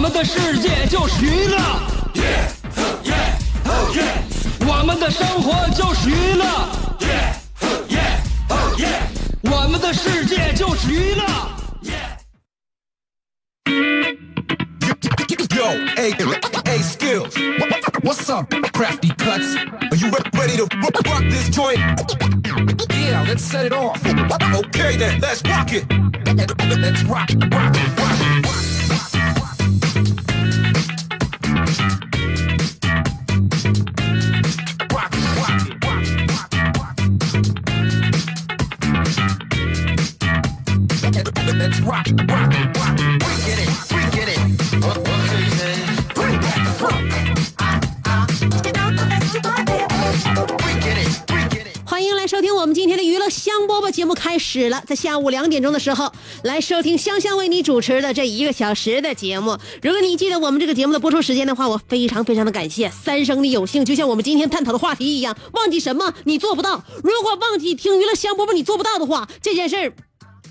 们的世界就是娱乐，我们的生活就是娱乐，我们的世界就是娱乐。Yo, hey, hey, skills. What's up, crafty cuts? Are you re- ready to rock rock this joint? Yeah, let's set it off. Okay then, let's rock it. Let's rock, rock, rock, rock, Let's rock, rock, rock. We get it, we get it. Bring back the funk. We get it, we get it. 欢迎来收听我们今天的娱乐香饽饽节目开始了，在下午两点钟的时候来收听香香为你主持的这一个小时的节目。如果你记得我们这个节目的播出时间的话，我非常非常的感谢。三生的有幸，就像我们今天探讨的话题一样，忘记什么你做不到。如果忘记听娱乐香饽饽你做不到的话，这件事儿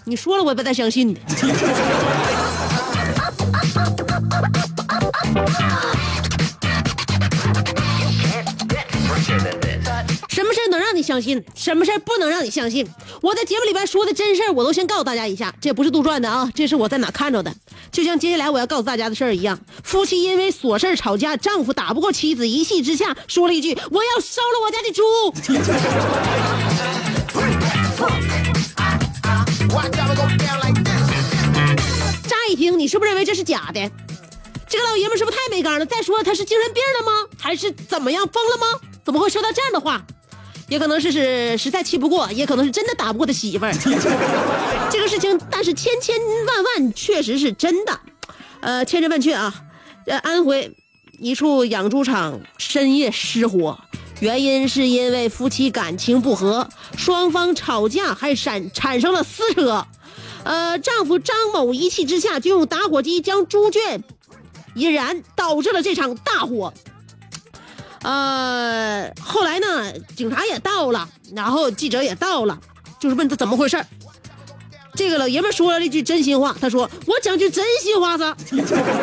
你说了我也不太相信的。什么事儿能让你相信？什么事儿不能让你相信？我在节目里边说的真事儿，我都先告诉大家一下，这不是杜撰的啊，这是我在哪看着的。就像接下来我要告诉大家的事儿一样，夫妻因为琐事儿吵架，丈夫打不过妻子，一气之下说了一句：“我要烧了我家的猪。乍一听，你是不是认为这是假的？这个老爷们是不是太没刚了？再说他是精神病了吗？还是怎么样疯了吗？怎么会说到这样的话？也可能是是实在气不过，也可能是真的打不过他媳妇儿。这个事情，但是千千万万确实是真的，呃，千真万确啊。呃，安徽一处养猪场深夜失火，原因是因为夫妻感情不和，双方吵架还产产生了撕扯。呃，丈夫张某一气之下就用打火机将猪圈一燃，导致了这场大火。呃，后来呢，警察也到了，然后记者也到了，就是问他怎么回事儿这个老爷们说了一句真心话，他说：“我讲句真心话噻。”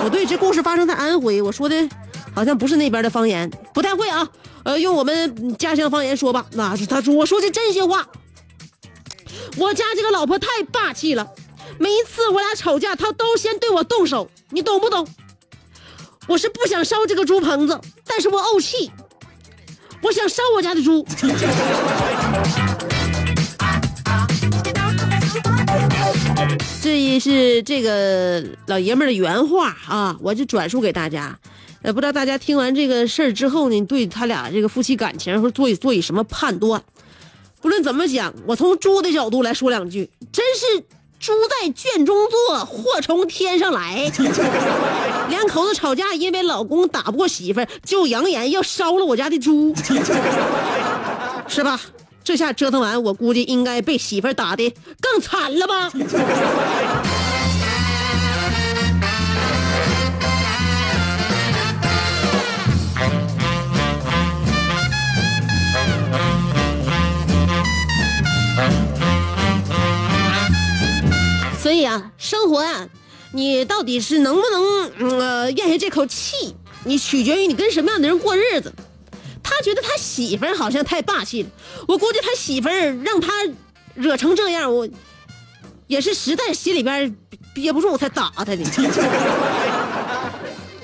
不对，这故事发生在安徽，我说的好像不是那边的方言，不太会啊。呃，用我们家乡方言说吧，那是他说我说句真心话。我家这个老婆太霸气了，每一次我俩吵架，她都先对我动手，你懂不懂？我是不想烧这个猪棚子，但是我怄气，我想烧我家的猪。这也是这个老爷们的原话啊，我就转述给大家。呃，不知道大家听完这个事儿之后呢，对他俩这个夫妻感情会做以做以什么判断？不论怎么讲，我从猪的角度来说两句，真是猪在圈中坐，祸从天上来。两口子吵架，因为老公打不过媳妇儿，就扬言要烧了我家的猪，是吧？这下折腾完，我估计应该被媳妇儿打的更惨了吧？所以啊，生活啊，你到底是能不能呃咽下这口气，你取决于你跟什么样的人过日子。他觉得他媳妇儿好像太霸气了，我估计他媳妇儿让他惹成这样，我也是实在心里边憋不住才打他的。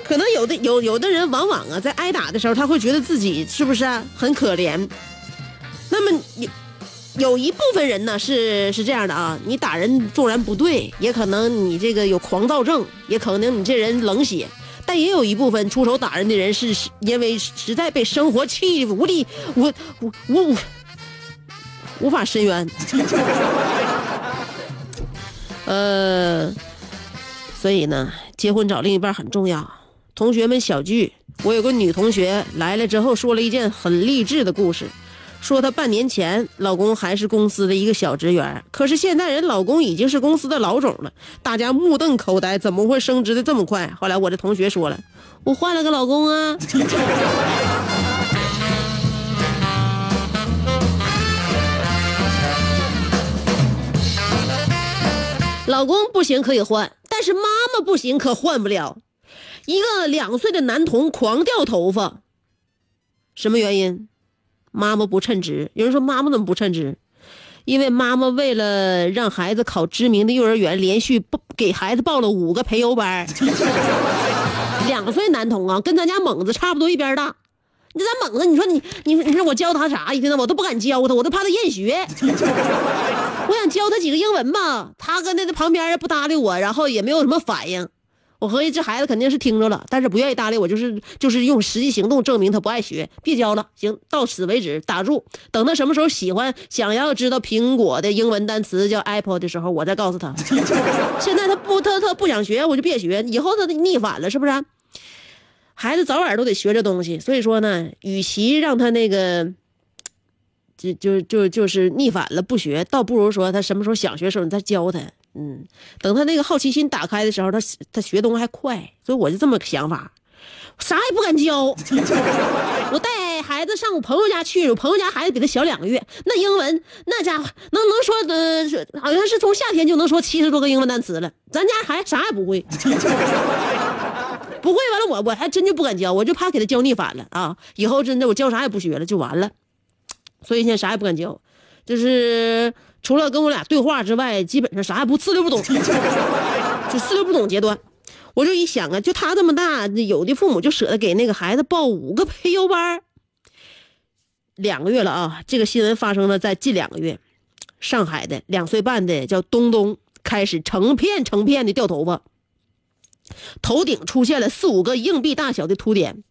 可能有的有有的人往往啊，在挨打的时候，他会觉得自己是不是很可怜。那么你有一部分人呢是是这样的啊，你打人纵然不对，也可能你这个有狂躁症，也可能你这人冷血，但也有一部分出手打人的人是因为实在被生活气无力无无无无无法伸冤。呃，所以呢，结婚找另一半很重要。同学们小聚，我有个女同学来了之后，说了一件很励志的故事，说她半年前老公还是公司的一个小职员，可是现在人老公已经是公司的老总了，大家目瞪口呆，怎么会升职的这么快？后来我的同学说了，我换了个老公啊。老公不行可以换，但是妈妈不行可换不了。一个两岁的男童狂掉头发，什么原因？妈妈不称职。有人说妈妈怎么不称职？因为妈妈为了让孩子考知名的幼儿园，连续报给孩子报了五个培优班。两岁男童啊，跟咱家猛子差不多一边大。你咱猛子，你说你你你说我教他啥？一天我都不敢教他，我都怕他厌学。我想教他几个英文吧，他搁那旁边不搭理我，然后也没有什么反应。我合计这孩子肯定是听着了，但是不愿意搭理我，就是就是用实际行动证明他不爱学，别教了，行，到此为止，打住。等他什么时候喜欢，想要知道苹果的英文单词叫 apple 的时候，我再告诉他。现在他不，他他不想学，我就别学，以后他逆反了，是不是？孩子早晚都得学这东西，所以说呢，与其让他那个。就就就就是逆反了，不学，倒不如说他什么时候想学的时候，你再教他。嗯，等他那个好奇心打开的时候，他他学东西还快。所以我就这么个想法，啥也不敢教。我带孩子上我朋友家去，我朋友家孩子比他小两个月，那英文那家伙能能说呃，好像是从夏天就能说七十多个英文单词了。咱家孩子啥也不会，不会完了，我我还真就不敢教，我就怕给他教逆反了啊！以后真的我教啥也不学了，就完了。所以现在啥也不敢教，就是除了跟我俩对话之外，基本上啥也不四六不懂，就四六不懂阶段。我就一想啊，就他这么大，有的父母就舍得给那个孩子报五个培优班。两个月了啊，这个新闻发生了在近两个月，上海的两岁半的叫东东开始成片成片的掉头发，头顶出现了四五个硬币大小的凸点，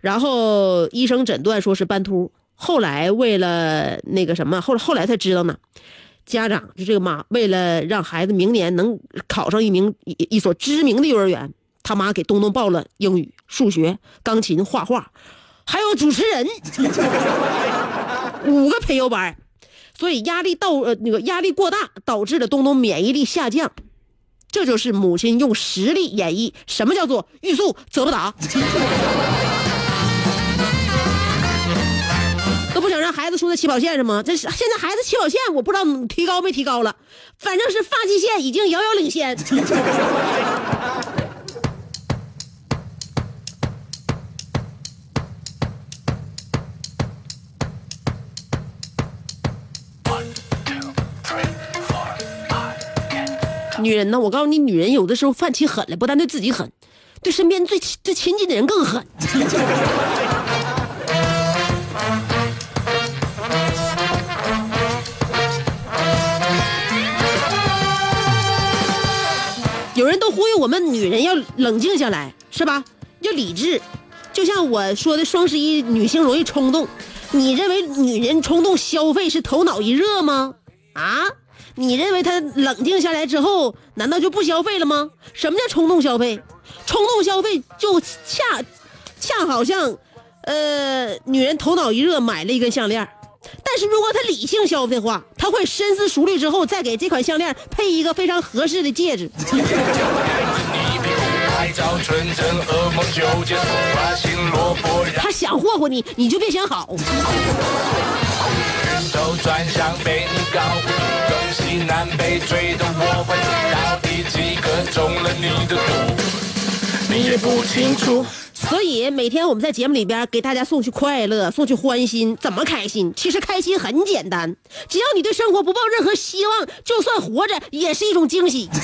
然后医生诊断说是斑秃。后来为了那个什么，后来后来才知道呢，家长就这个妈为了让孩子明年能考上一名一一所知名的幼儿园，他妈给东东报了英语、数学、钢琴、画画，还有主持人，五个培优班，所以压力到呃那个压力过大，导致了东东免疫力下降，这就是母亲用实力演绎什么叫做欲速则不达。让孩子输在起跑线上吗？这是现在孩子起跑线，我不知道提高没提高了，反正是发际线已经遥遥领先。女人呢？我告诉你，女人有的时候犯起狠来，不但对自己狠，对身边最最亲近的人更狠。有人都呼吁我们女人要冷静下来，是吧？要理智。就像我说的，双十一女性容易冲动。你认为女人冲动消费是头脑一热吗？啊？你认为她冷静下来之后，难道就不消费了吗？什么叫冲动消费？冲动消费就恰恰好像，呃，女人头脑一热买了一根项链。但是如果他理性消费的话，他会深思熟虑之后再给这款项链配一个非常合适的戒指。他想霍霍你，你就别想好。东西南北追踪，我会知道第几个中了你的毒你也不清楚。所以每天我们在节目里边给大家送去快乐，送去欢心，怎么开心？其实开心很简单，只要你对生活不抱任何希望，就算活着也是一种惊喜。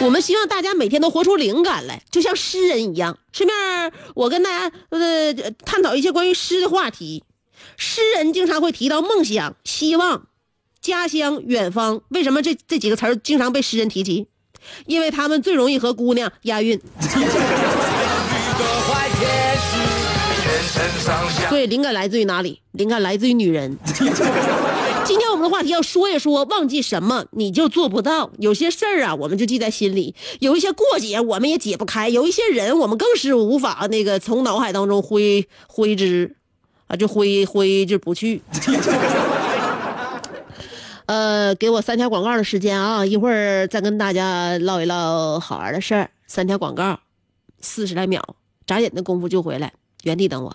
我们希望大家每天都活出灵感来，就像诗人一样。顺便我跟大家呃探讨一些关于诗的话题。诗人经常会提到梦想、希望。家乡、远方，为什么这这几个词儿经常被诗人提及？因为他们最容易和姑娘押韵。上下。对，灵感来自于哪里？灵感来自于女人。今天我们的话题要说一说，忘记什么你就做不到。有些事儿啊，我们就记在心里；有一些过节我们也解不开；有一些人我们更是无法那个从脑海当中挥挥之，啊，就挥挥之不去。呃，给我三条广告的时间啊，一会儿再跟大家唠一唠好玩的事儿。三条广告，四十来秒，眨眼的功夫就回来，原地等我。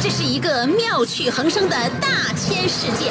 这是一个妙趣横生的大千世界。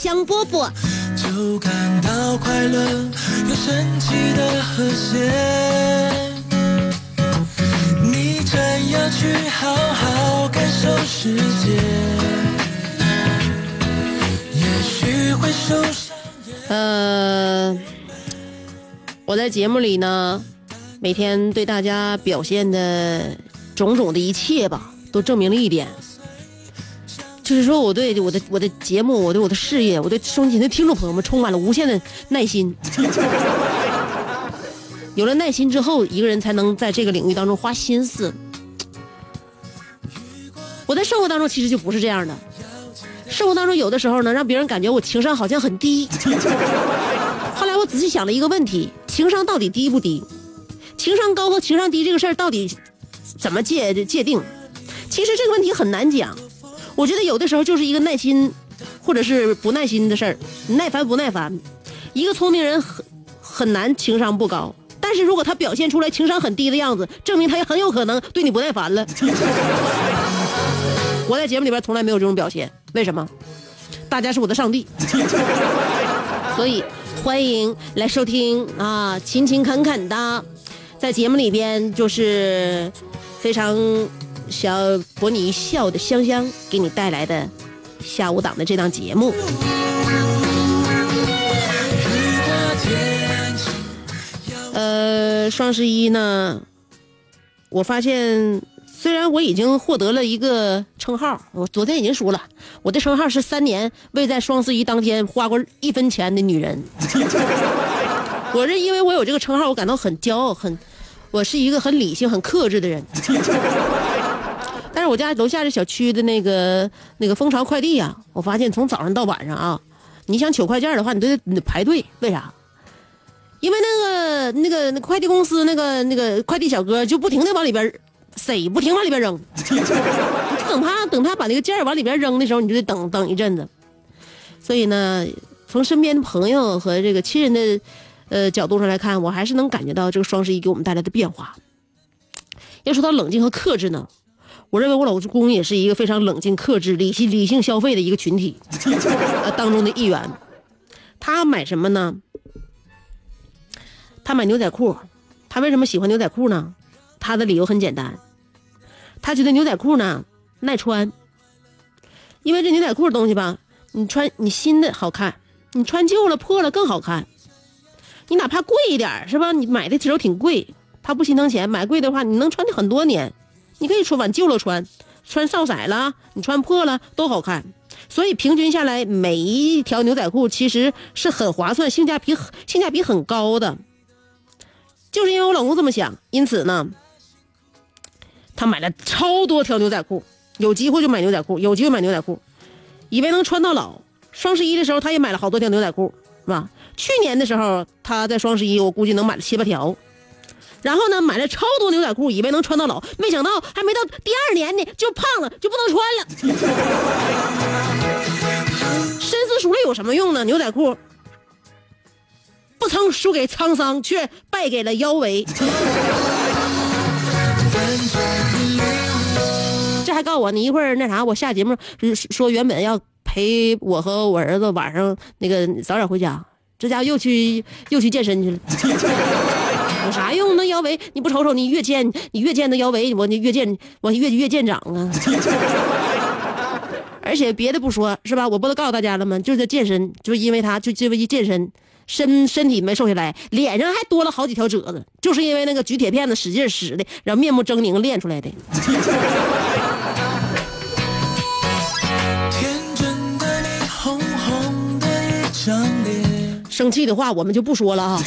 香饽饽。就感到快乐，有神奇的和谐。你真要去好好感受世界，也许会受伤。呃，我在节目里呢，每天对大家表现的种种的一切吧，都证明了一点，就是说我对我的我的节目，我对我的事业，我对收音机的听众朋友们充满了无限的耐心。有了耐心之后，一个人才能在这个领域当中花心思。我在生活当中其实就不是这样的，生活当中有的时候呢，让别人感觉我情商好像很低。后来我仔细想了一个问题：情商到底低不低？情商高和情商低这个事儿到底怎么界界定？其实这个问题很难讲。我觉得有的时候就是一个耐心，或者是不耐心的事儿，耐烦不耐烦。一个聪明人很很难情商不高，但是如果他表现出来情商很低的样子，证明他也很有可能对你不耐烦了。我在节目里边从来没有这种表现，为什么？大家是我的上帝，所以欢迎来收听啊，勤勤恳恳的，在节目里边就是非常想博你一笑的香香给你带来的下午档的这档节目。呃，双十一呢，我发现虽然我已经获得了一个称号，我昨天已经说了，我的称号是三年未在双十一当天花过一分钱的女人。我是因为我有这个称号，我感到很骄傲，很，我是一个很理性、很克制的人。但是我家楼下这小区的那个那个蜂巢快递呀、我发现从早上到晚上啊，你想取快件的话，你都得你得排队，为啥？因为那个那个快递公司那个那个快递小哥就不停的往里边塞，不停往里边扔，等他等他把那个件往里边扔的时候，你就得等等一阵子。所以呢，从身边的朋友和这个亲人的呃角度上来看，我还是能感觉到这个双十一给我们带来的变化。要说到冷静和克制呢，我认为我老公也是一个非常冷静、克制、理性、理性消费的一个群体呃当中的一员。他买什么呢？他买牛仔裤，他为什么喜欢牛仔裤呢？他的理由很简单，他觉得牛仔裤呢耐穿，因为这牛仔裤的东西吧，你穿你新的好看，你穿旧了破了更好看。你哪怕贵一点是吧？你买的时候挺贵，他不心疼钱，买贵的话你能穿很多年，你可以穿往旧了穿，穿少色了，你穿破了都好看。所以平均下来，每一条牛仔裤其实是很划算，性价比性价比很高的。就是因为我老公这么想，因此呢，他买了超多条牛仔裤，有机会就买牛仔裤，有机会买牛仔裤，以为能穿到老。双十一的时候，他也买了好多条牛仔裤，是吧？去年的时候，他在双十一，我估计能买了七八条。然后呢，买了超多牛仔裤，以为能穿到老，没想到还没到第二年呢，就胖了，就不能穿了。深思熟虑有什么用呢？牛仔裤不曾输给沧桑，却败给了腰围。这还告诉我，你一会儿那啥，我下节目说原本要陪我和我儿子晚上那个早点回家，这家伙又去又去健身去了。有啥用？那腰围你不瞅瞅，你越健，你越健那腰围，我你越健，我越越健长啊！而且别的不说，是吧？我不都告诉大家了吗？就是健身，就因为他，就因为一健身，身身体没瘦下来，脸上还多了好几条褶子，就是因为那个举铁片子使劲使的，然后面目狰狞练出来的。天真的你，红红的一张。生气的话我们就不说了哈。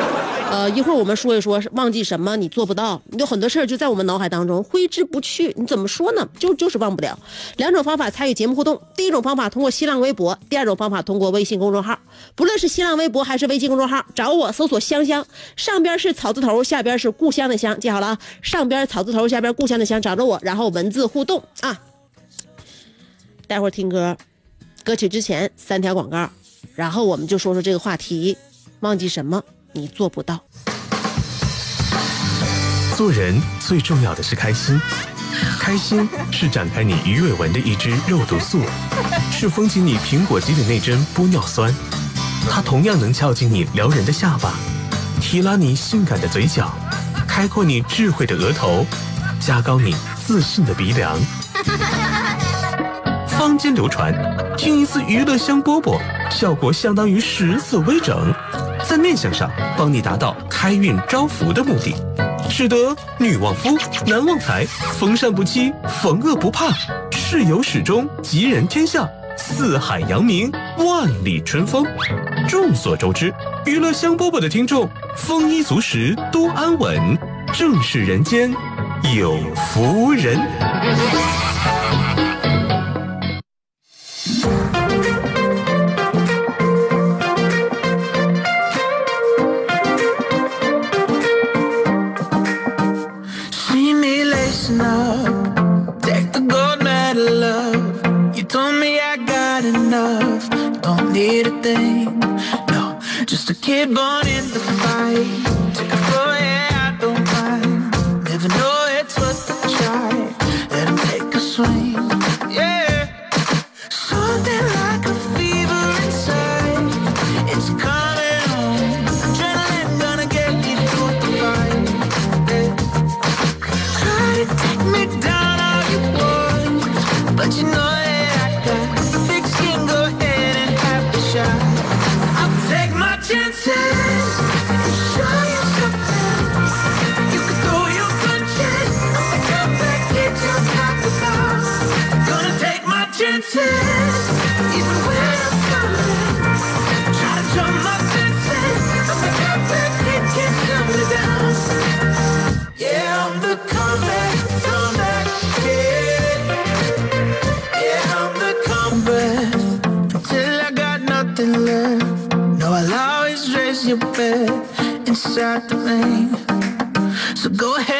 呃，一会儿我们说一说忘记什么你做不到，有很多事儿就在我们脑海当中挥之不去。你怎么说呢？就就是忘不了。两种方法参与节目互动：第一种方法通过新浪微博，第二种方法通过微信公众号。不论是新浪微博还是微信公众号，找我搜索“香香”，上边是草字头，下边是故乡的乡，记好了啊！上边草字头，下边故乡的乡，找着我，然后文字互动啊。待会儿听歌，歌曲之前三条广告，然后我们就说说这个话题：忘记什么？你做不到。做人最重要的是开心，开心是展开你鱼尾纹的一支肉毒素，是封紧你苹果肌的那针玻尿酸，它同样能翘起你撩人的下巴，提拉你性感的嘴角，开阔你智慧的额头，加高你自信的鼻梁。坊间流传，听一次娱乐香饽饽，效果相当于十次微整，在面相上帮你达到开运招福的目的，使得女旺夫，男旺财，逢善不欺，逢恶不怕，事有始终，吉人天下，四海扬名，万里春风。众所周知，娱乐香饽饽的听众丰衣足食，多安稳，正是人间有福人。Inside the rain. So go ahead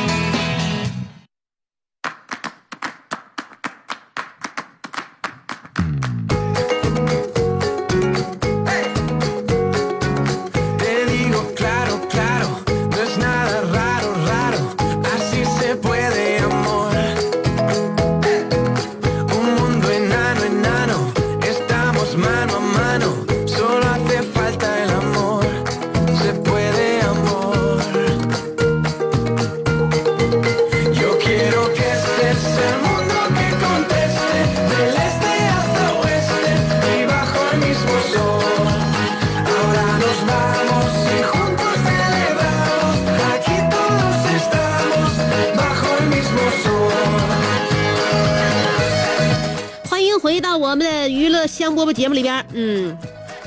节目里边。嗯，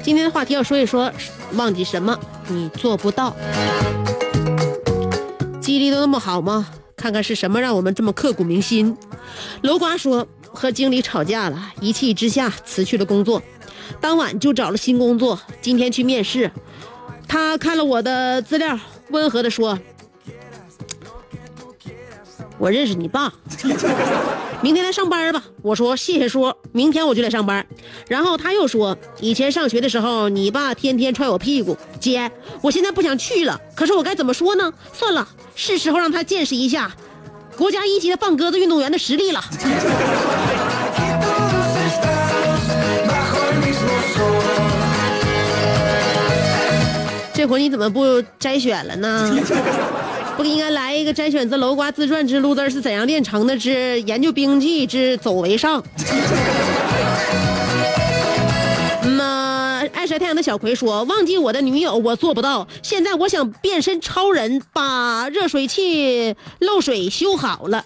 今天的话题要说一说，忘记什么你做不到。记忆力都那么好吗？看看是什么让我们这么刻骨铭心。楼瓜说和经理吵架了，一气之下辞去了工作，当晚就找了新工作。今天去面试，他看了我的资料，温和的说：“我认识你爸。”明天来上班吧。我说谢谢叔，明天我就来上班。然后他又说，以前上学的时候，你爸天天踹我屁股。姐，我现在不想去了，可是我该怎么说呢？算了，是时候让他见识一下国家一级的放鸽子运动员的实力了。这会儿你怎么不摘选了呢？不应该来一个摘选自楼瓜自传之路字是怎样炼成的之研究兵器之走为上。嗯呐，爱晒太阳的小葵说：“忘记我的女友我做不到，现在我想变身超人，把热水器漏水修好了。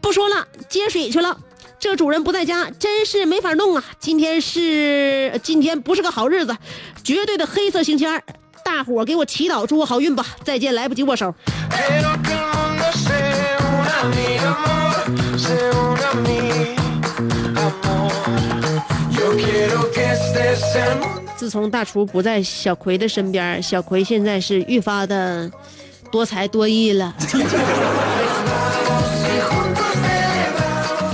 不说了，接水去了。这主人不在家，真是没法弄啊！今天是今天不是个好日子，绝对的黑色星期二。大伙给我祈祷祝我好运吧，再见，来不及握手。自从大厨不在小葵的身边，小葵现在是愈发的多才多艺了。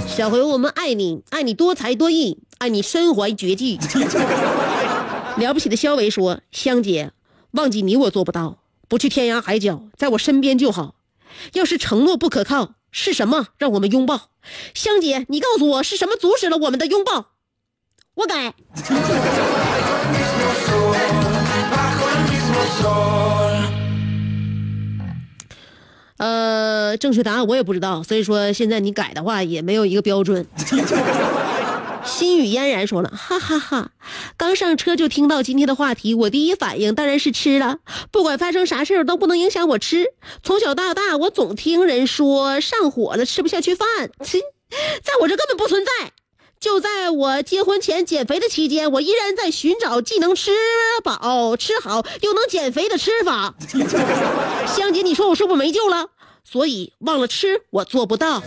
小葵，我们爱你爱你多才多艺，爱你身怀绝技。了不起的肖维说，香姐。忘记你我做不到，不去天涯海角，在我身边就好。要是承诺不可靠，是什么让我们拥抱？香姐，你告诉我是什么阻止了我们的拥抱？我改。”呃，正确答案我也不知道，所以说现在你改的话也没有一个标准。心语嫣然说了，哈哈哈刚上车就听到今天的话题，我第一反应当然是吃了，不管发生啥事儿都不能影响我吃。从小到大，我总听人说上火了吃不下去饭，切，在我这根本不存在。就在我结婚前减肥的期间，我依然在寻找既能吃饱吃好又能减肥的吃法。香姐，你说我是不是没救了？所以忘了吃，我做不到。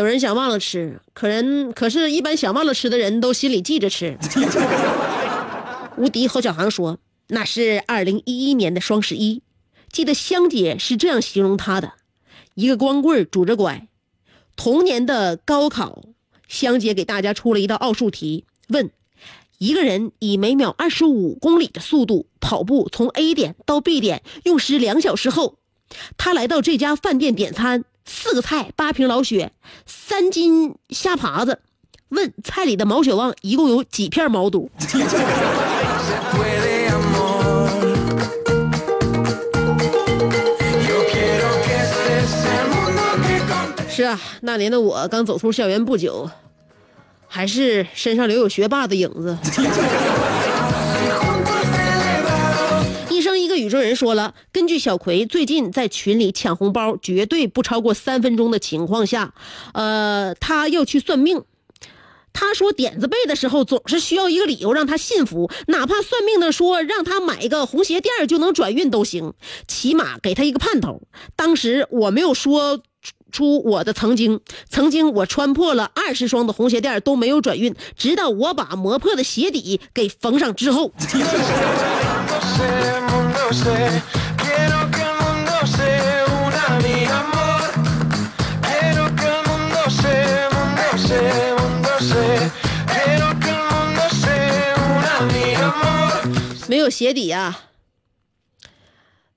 有人想忘了吃，可人可是，一般想忘了吃的人都心里记着吃。无敌侯小航说，那是二零一一年的双十一，记得香姐是这样形容他的：一个光棍拄着拐。同年的高考，香姐给大家出了一道奥数题，问一个人以每秒二十五公里的速度跑步从 A 点到 B 点，用时两小时后，他来到这家饭店点餐，四个菜，八瓶老雪，三斤虾爬子。问菜里的毛血旺一共有几片毛肚？是啊，那年的我刚走出校园不久，还是身上留有学霸的影子。一生一个宇宙人说了，根据小葵最近在群里抢红包绝对不超过三分钟的情况下，呃，他要去算命。他说点子背的时候总是需要一个理由让他信服，哪怕算命的说让他买一个红鞋垫就能转运都行，起码给他一个盼头。当时我没有说出我的曾经，曾经我穿破了二十双的红鞋垫都没有转运，直到我把磨破的鞋底给缝上之后。没有鞋底啊，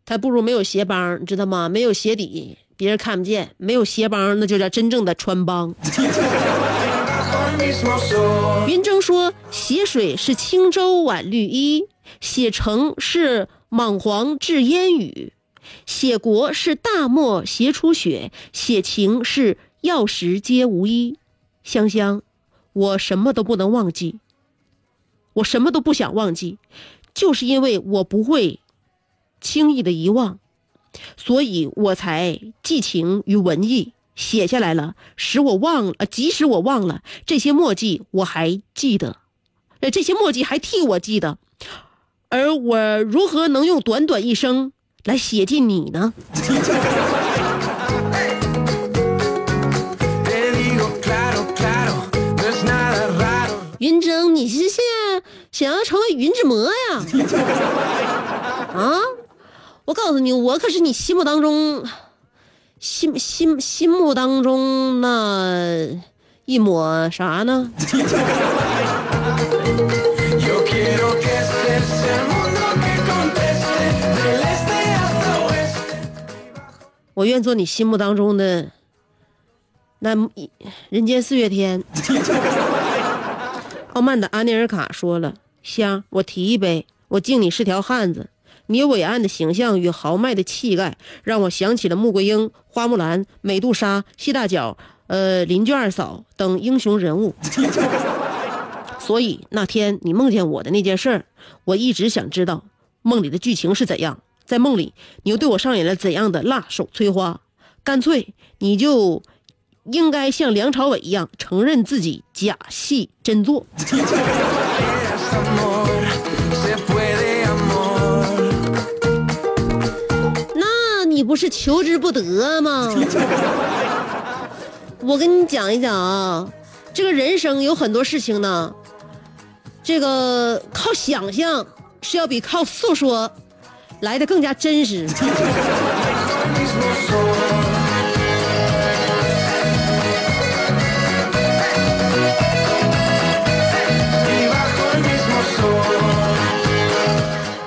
他不如没有鞋帮，你知道吗？没有鞋底，别人看不见；没有鞋帮，那就叫真正的穿帮。云峥说：“血水是轻舟晚绿衣，写成是莽黄治烟雨，写国是大漠斜出雪；写情是药石皆无医。香香，我什么都不能忘记，我什么都不想忘记，就是因为我不会轻易的遗忘，所以我才寄情于文艺。”写下来了，使我忘了，呃即使我忘了这些墨迹，我还记得，呃，这些墨迹还替我记得，而我如何能用短短一生来写进你呢？云峥，你是现想要成为云之魔呀？啊！我告诉你，我可是你心目当中，心心心目当中那一抹啥呢？我愿做你心目当中的那人间四月天。傲慢的安尼尔卡说了：“香，我提一杯，我敬你是条汉子。你伟岸的形象与豪迈的气概，让我想起了穆桂英、花木兰、美杜莎、谢大脚、呃邻居二嫂等英雄人物。所以那天你梦见我的那件事儿，我一直想知道梦里的剧情是怎样。在梦里，你又对我上演了怎样的辣手摧花？干脆你就应该像梁朝伟一样，承认自己假戏真做。那你不是求之不得吗？我跟你讲一讲啊，这个人生有很多事情呢，这个靠想象是要比靠诉说来的更加真实。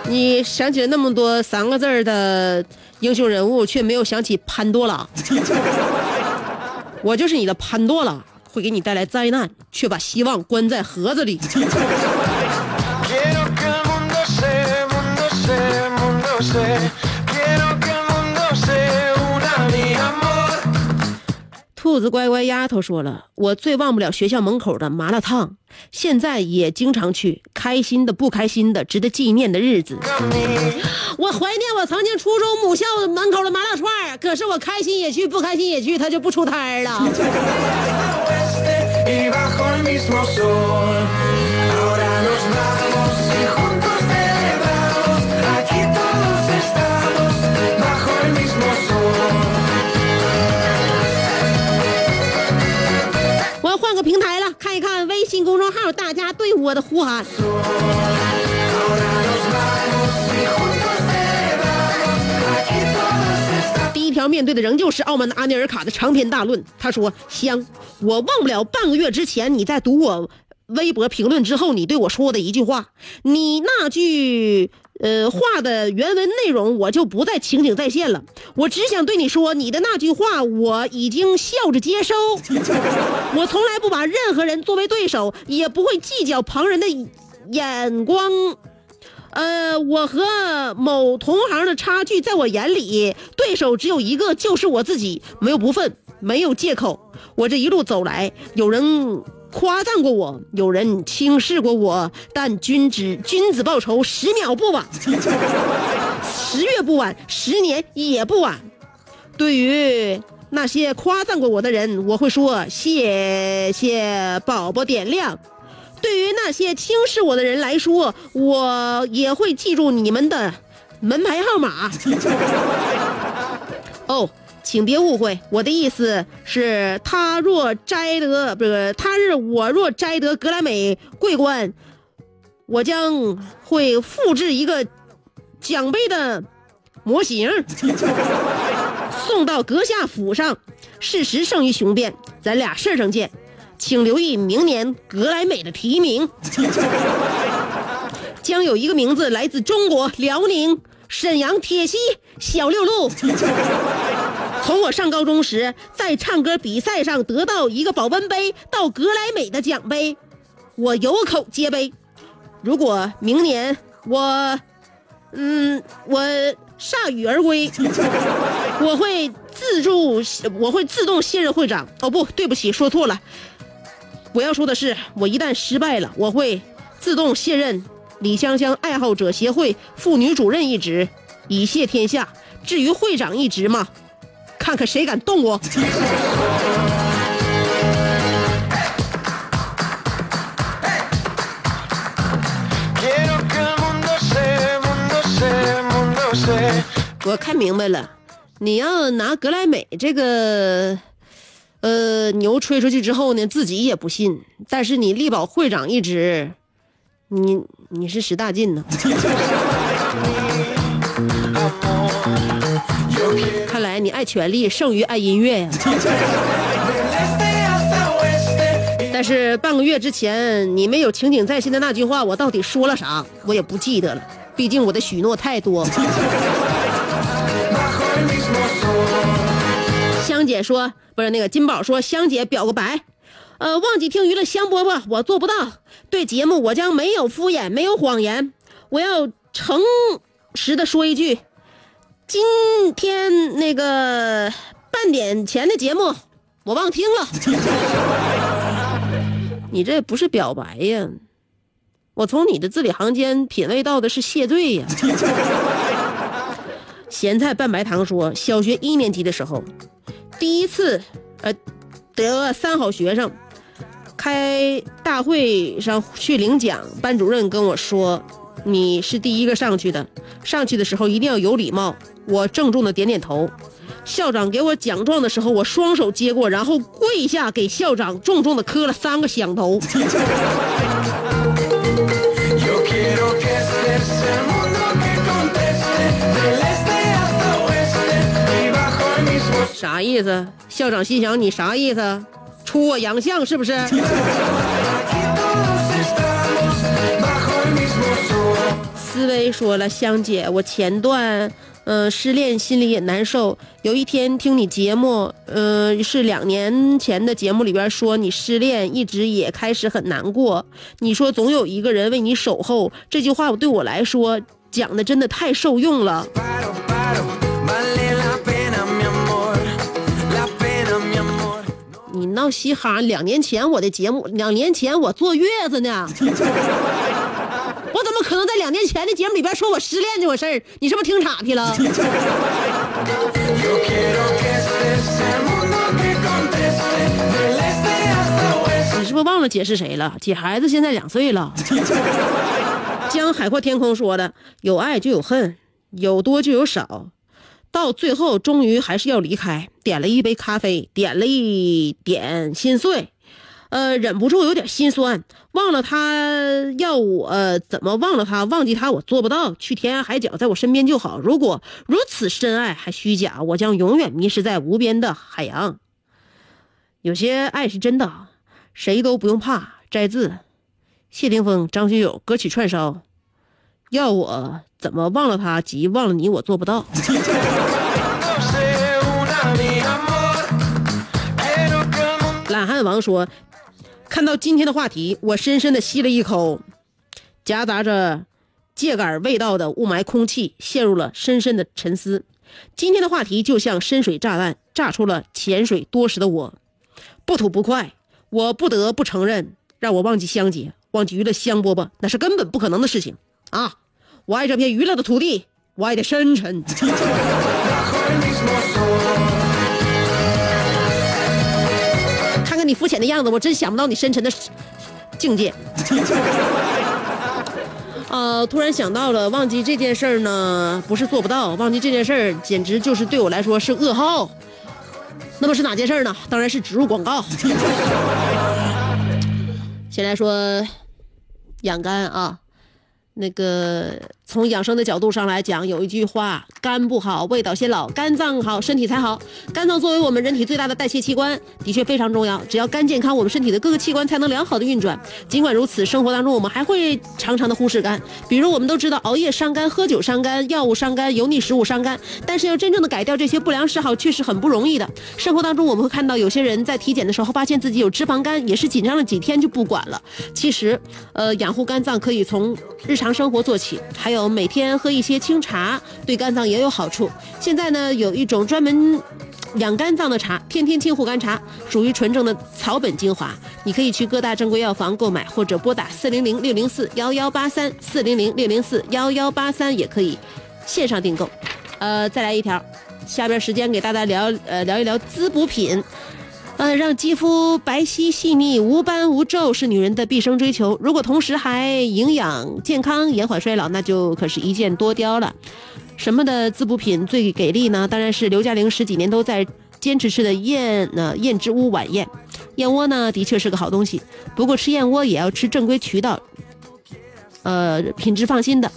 你想起了那么多三个字儿的英雄人物，却没有想起潘多拉。我就是你的潘多拉，会给你带来灾难，却把希望关在盒子里。兔子乖乖丫头说了，我最忘不了学校门口的麻辣烫，现在也经常去，开心的不开心的，值得纪念的日子。我怀念我曾经初中母校门口的麻辣串儿可是我开心也去，不开心也去，它就不出摊儿了。Mismo sol. Ahora nos vamos y juntos celebramos. Aquí todos estamos bajo el mismo sol. 我要换个平台了，看一看微信公众号大家对我的呼喊。面对的仍旧是傲慢的阿尼尔卡的长篇大论。他说：“香，我忘不了半个月之前你在读我微博评论之后，你对我说的一句话。你那句呃话的原文内容我就不再情景再现了。我只想对你说，你的那句话我已经笑着接收。我从来不把任何人作为对手，也不会计较旁人的眼光。”呃，我和某同行的差距，在我眼里，对手只有一个，就是我自己，没有不忿，没有借口。我这一路走来，有人夸赞过我，有人轻视过我，但君子君子报仇，十秒不晚，十月不晚，十年也不晚。对于那些夸赞过我的人，我会说谢谢宝宝点亮。对于那些轻视我的人来说，我也会记住你们的门牌号码。哦，请别误会，我的意思是，他若摘得不是他日我若摘得格莱美桂冠，我将会复制一个奖杯的模型，送到阁下府上。事实胜于雄辩，咱俩事儿上见。请留意明年格莱美的提名，将有一个名字来自中国辽宁沈阳铁西小六路。从我上高中时在唱歌比赛上得到一个保温杯，到格莱美的奖杯，我有口皆碑。如果明年我，嗯，我铩羽而归，我会自助，我会自动卸任会长。哦不，对不起，说错了。我要说的是，我一旦失败了，我会自动卸任李香香爱好者协会妇女主任一职，以谢天下。至于会长一职嘛，看看谁敢动我。我看明白了，你要拿格莱美这个，呃，牛吹出去之后呢，自己也不信。但是你力保会长一职，你你是使大劲呢。看来你爱权力胜于爱音乐呀、但是半个月之前你没有情景再现的那句话，我到底说了啥，我也不记得了。毕竟我的许诺太多。姐说，不是那个金宝说，香姐表个白，呃，忘记听娱乐香饽饽，我做不到。对节目，我将没有敷衍，没有谎言，我要诚实的说一句，今天那个半点前的节目我忘听了。你这不是表白呀？我从你的字里行间品味到的是谢罪呀。咸菜拌白糖说，小学一年级的时候，第一次，呃，得三好学生，开大会上去领奖，班主任跟我说，你是第一个上去的，上去的时候一定要有礼貌。我郑重的点点头。校长给我奖状的时候，我双手接过，然后跪下给校长重重的磕了三个响头。啥意思？校长心想你啥意思？出我洋相是不是？思维说了，香姐，我前段呃，失恋心里也难受。有一天听你节目，呃，是两年前的节目里边说你失恋，一直也开始很难过。你说总有一个人为你守候，这句话我对我来说讲的真的太受用了。闹嘻哈！两年前我的节目，两年前我坐月子呢，我怎么可能在两年前的节目里边说我失恋这回事儿？你是不是听岔劈了？你是不是忘了解是谁了？姐孩子现在两岁了。江海阔天空说的：“有爱就有恨，有多就有少，到最后终于还是要离开。”点了一杯咖啡，点了一点心碎，呃，忍不住有点心酸。忘了他要我、怎么忘了他？忘记他我做不到。去天涯海角，在我身边就好。如果如此深爱还虚假，我将永远迷失在无边的海洋。有些爱是真的，谁都不用怕。摘自谢霆锋、张学友歌曲串烧。要我怎么忘了他，及忘了你，我做不到。懒汉王说：“看到今天的话题，我深深的吸了一口夹杂着秸秆味道的雾霾空气，陷入了深深的沉思。今天的话题就像深水炸弹，炸出了潜水多时的我。不吐不快，我不得不承认，让我忘记香姐，忘记娱乐香饽饽，那是根本不可能的事情啊！我爱这片娱乐的土地，我爱的深沉。”看看你肤浅的样子，我真想不到你深沉的境界。呃，突然想到了，忘记这件事儿呢，不是做不到，忘记这件事儿简直就是对我来说是噩耗。那么是哪件事儿呢？当然是植入广告。先来说养肝啊，那个从养生的角度上来讲，有一句话：肝不好，味道先老；肝脏好，身体才好。肝脏作为我们人体最大的代谢器官，的确非常重要。只要肝健康，我们身体的各个器官才能良好的运转。尽管如此，生活当中我们还会常常的忽视肝，比如我们都知道熬夜伤肝、喝酒伤肝、药物伤肝、油腻食物伤肝，但是要真正的改掉这些不良嗜好，却是很不容易的。生活当中我们会看到有些人在体检的时候发现自己有脂肪肝，也是紧张了几天就不管了。其实，呃，养护肝脏可以从日常生活做起，还有有每天喝一些清茶，对肝脏也有好处。现在呢，有一种专门养肝脏的茶，天天清护肝茶，属于纯正的草本精华。你可以去各大正规药房购买，或者拨打四零零六零四幺幺八三四零零六零四幺幺八三，也可以线上订购。呃，再来一条，下边时间给大家聊呃聊一聊滋补品。呃，让肌肤白皙细腻、无斑无皱是女人的毕生追求。如果同时还营养健康、延缓衰老，那就可是一箭多雕了。什么的滋补品最给力呢？当然是刘嘉玲十几年都在坚持吃的燕呃燕之屋晚宴。燕窝呢，的确是个好东西，不过吃燕窝也要吃正规渠道，呃，品质放心的。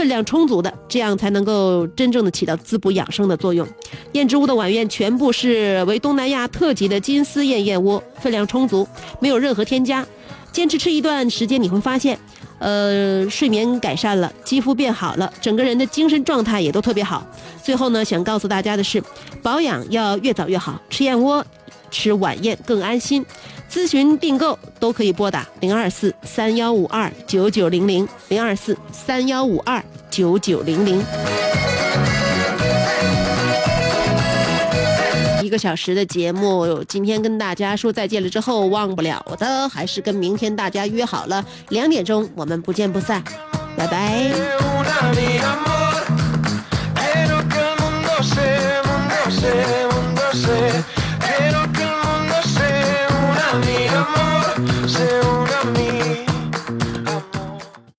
分量充足的，这样才能够真正的起到滋补养生的作用。燕之屋的晚宴全部是为东南亚特级的金丝燕燕窝，分量充足，没有任何添加。坚持吃一段时间，你会发现，呃，睡眠改善了，肌肤变好了，整个人的精神状态也都特别好。最后呢，想告诉大家的是，保养要越早越好，吃燕窝，吃晚宴更安心。咨询订购都可以拨打零二四三幺五二九九零零零二四三幺五二九九零零一个小时的节目今天跟大家说再见了之后忘不了的还是跟明天大家约好了两点钟我们不见不散。拜拜。